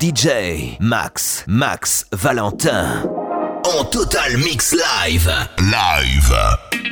DJ Max, Max Valentin. En total mix live. Live.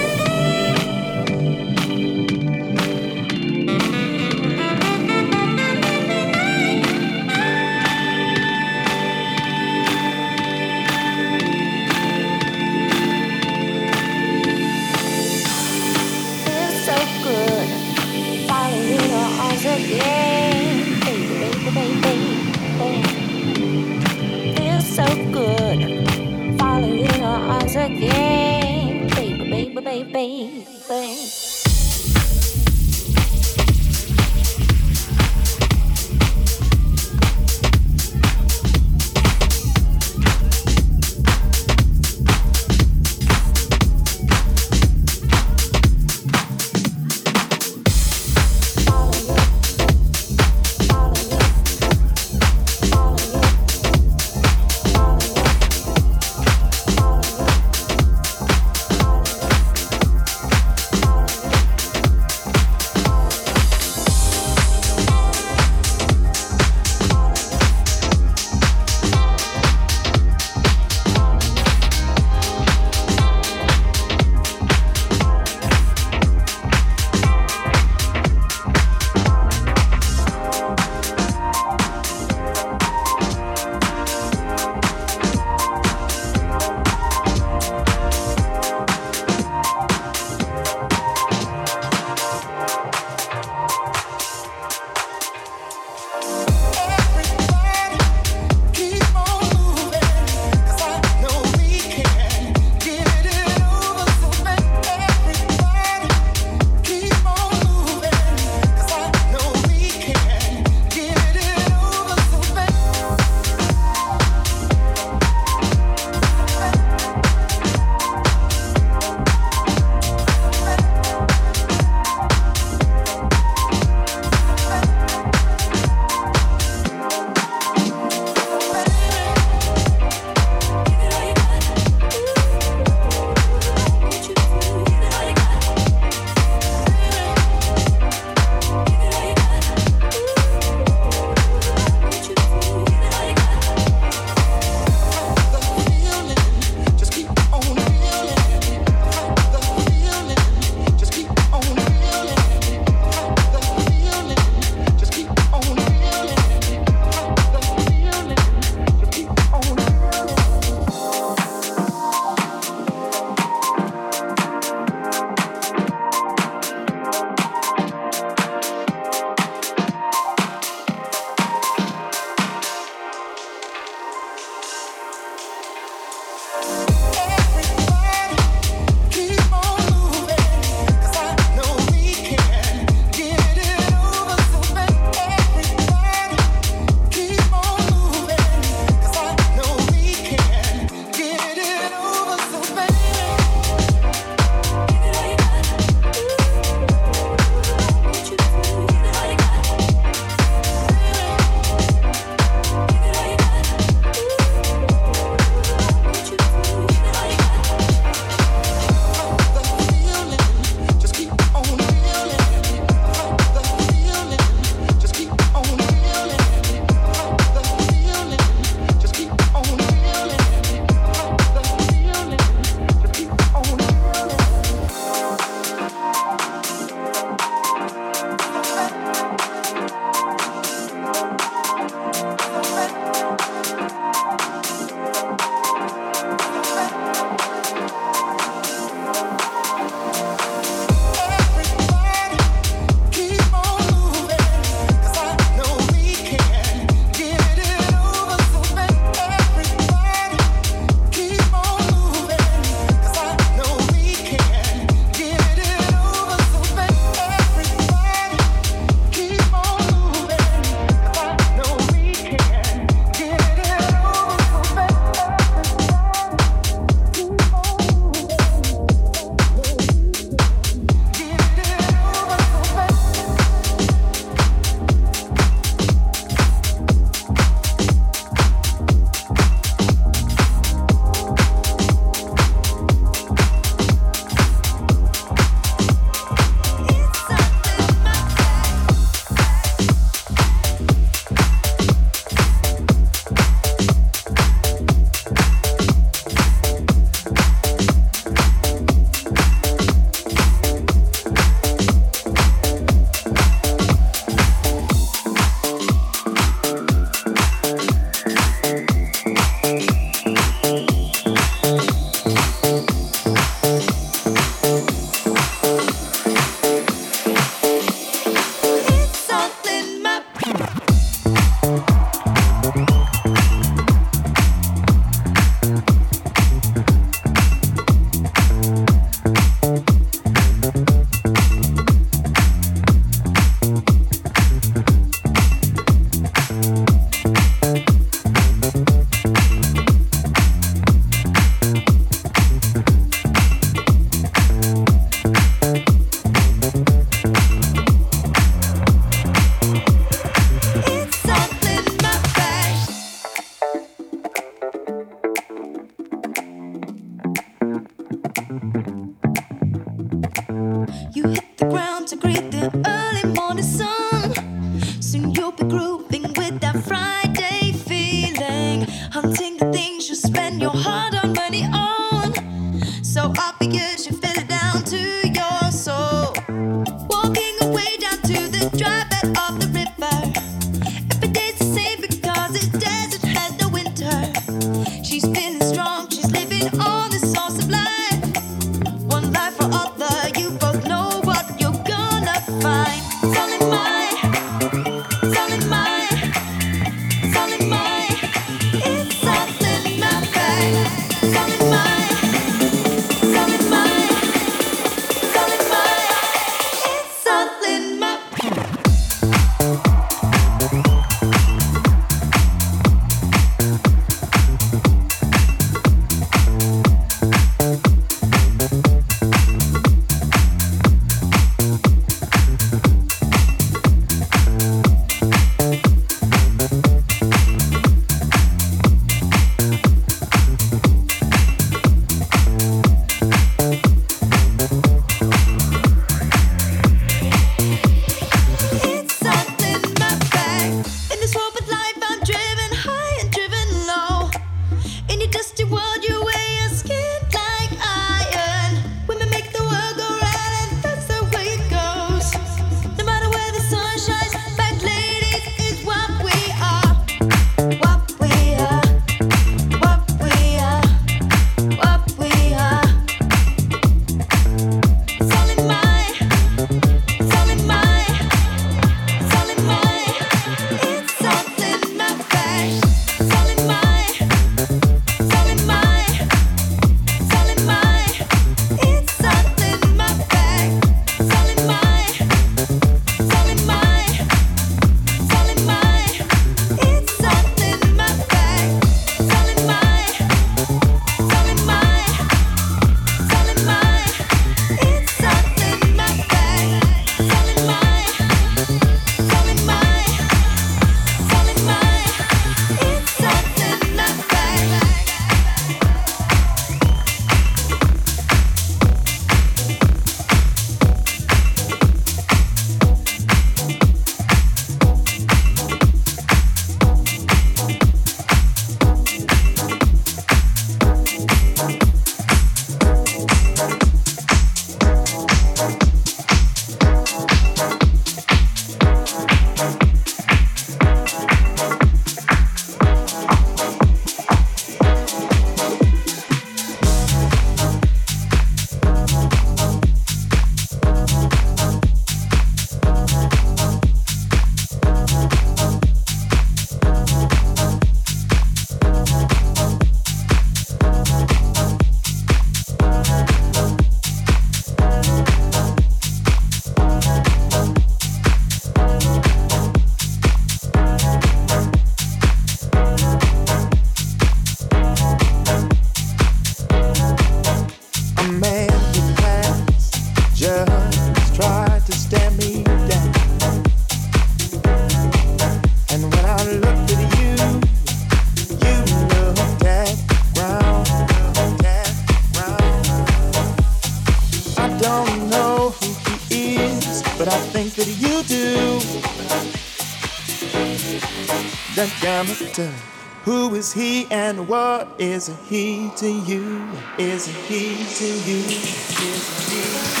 Who is he and what is he to you? Is he to you? Is he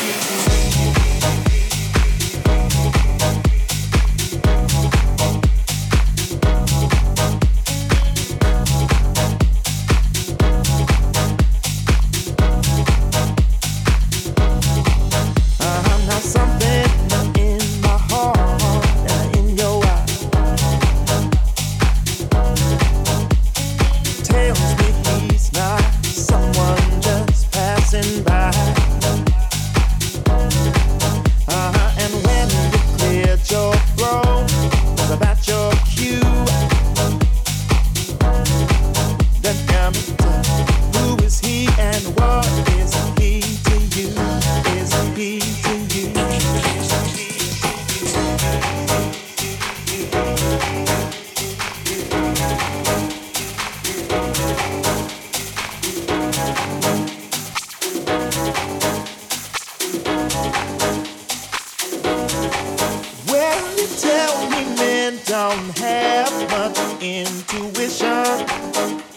many men don't have much intuition.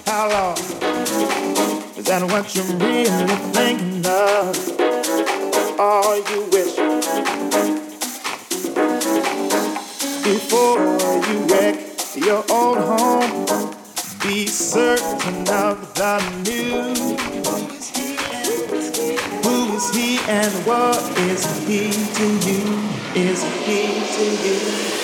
How long? Is that what you're really thinking of? All you wish before you wreck your old home. Be certain of the new. Who is he and what is he to you? Is he to you?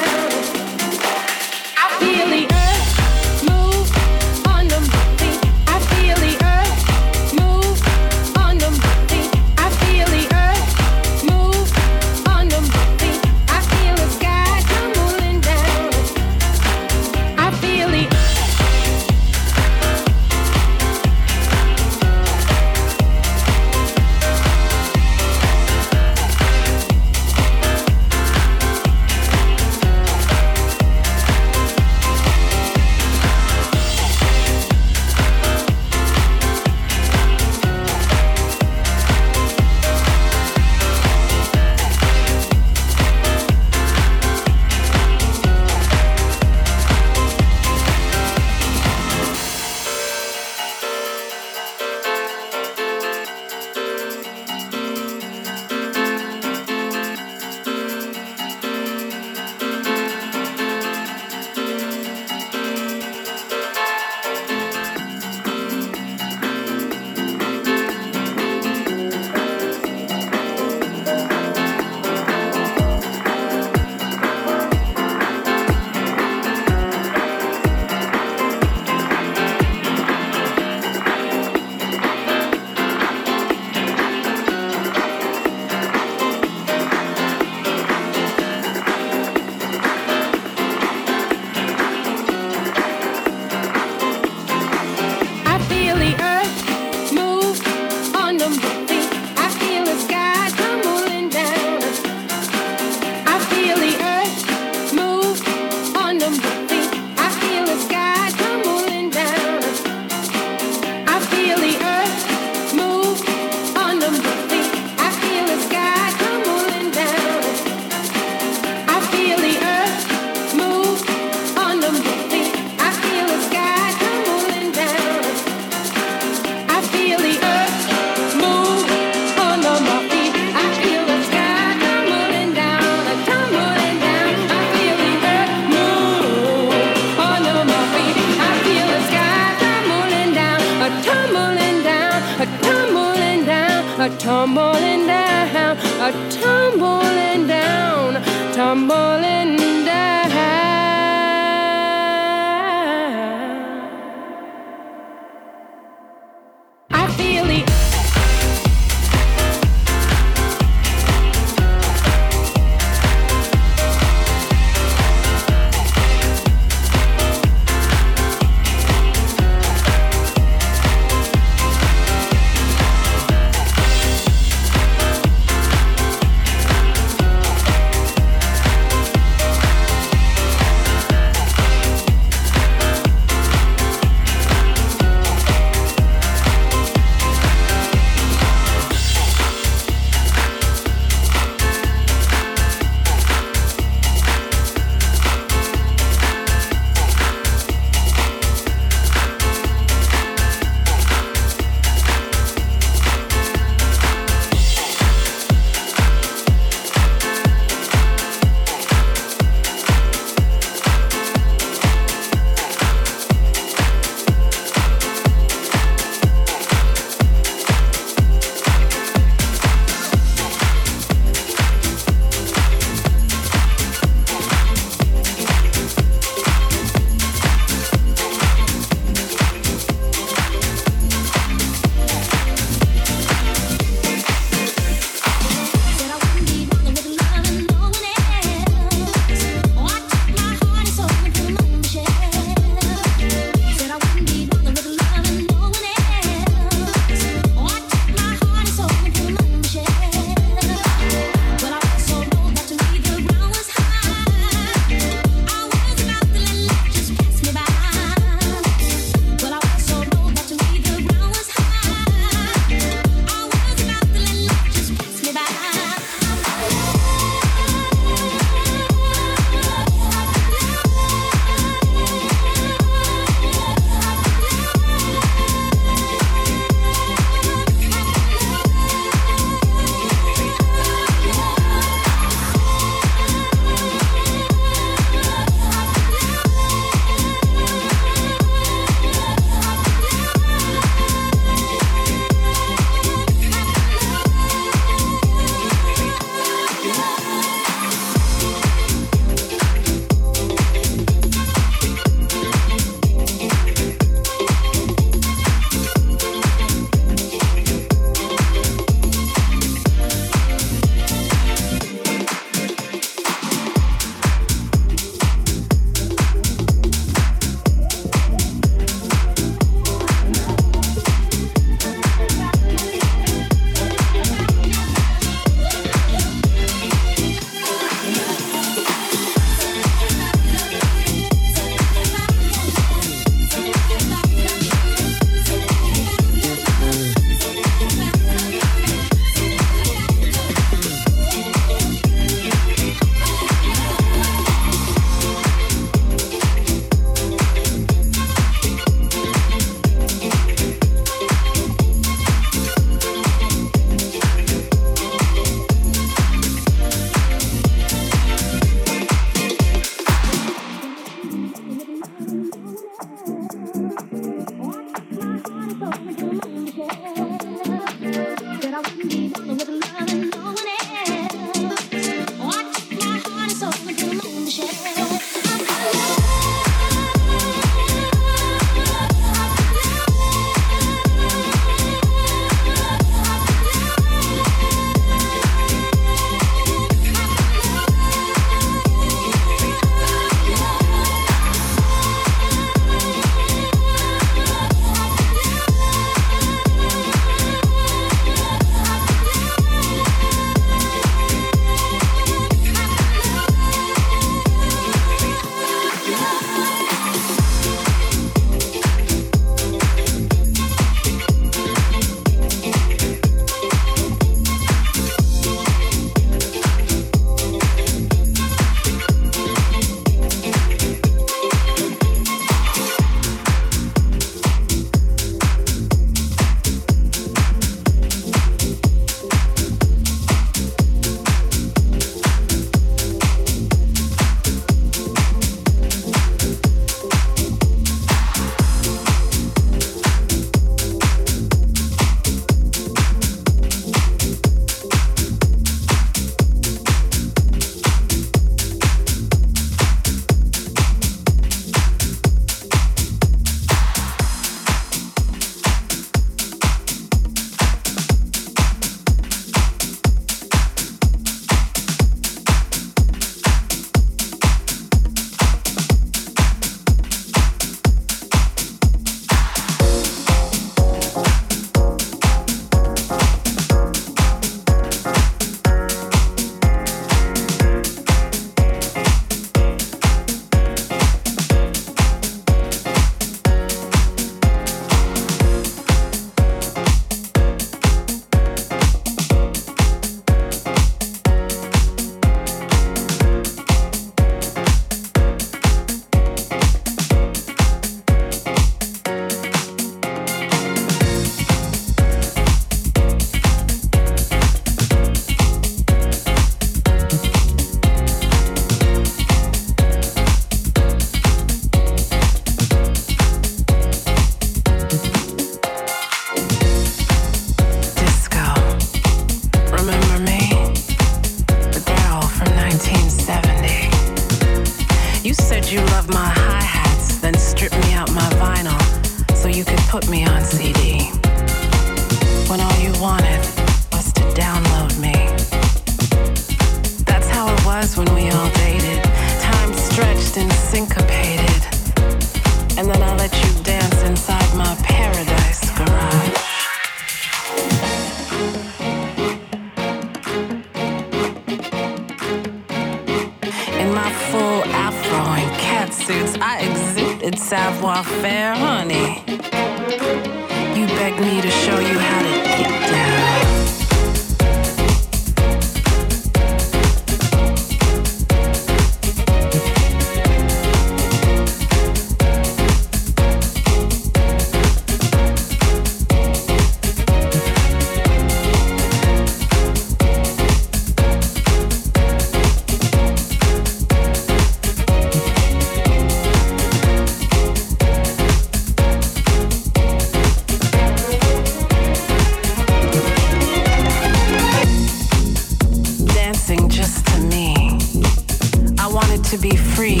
to be free,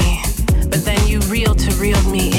but then you reel to reel me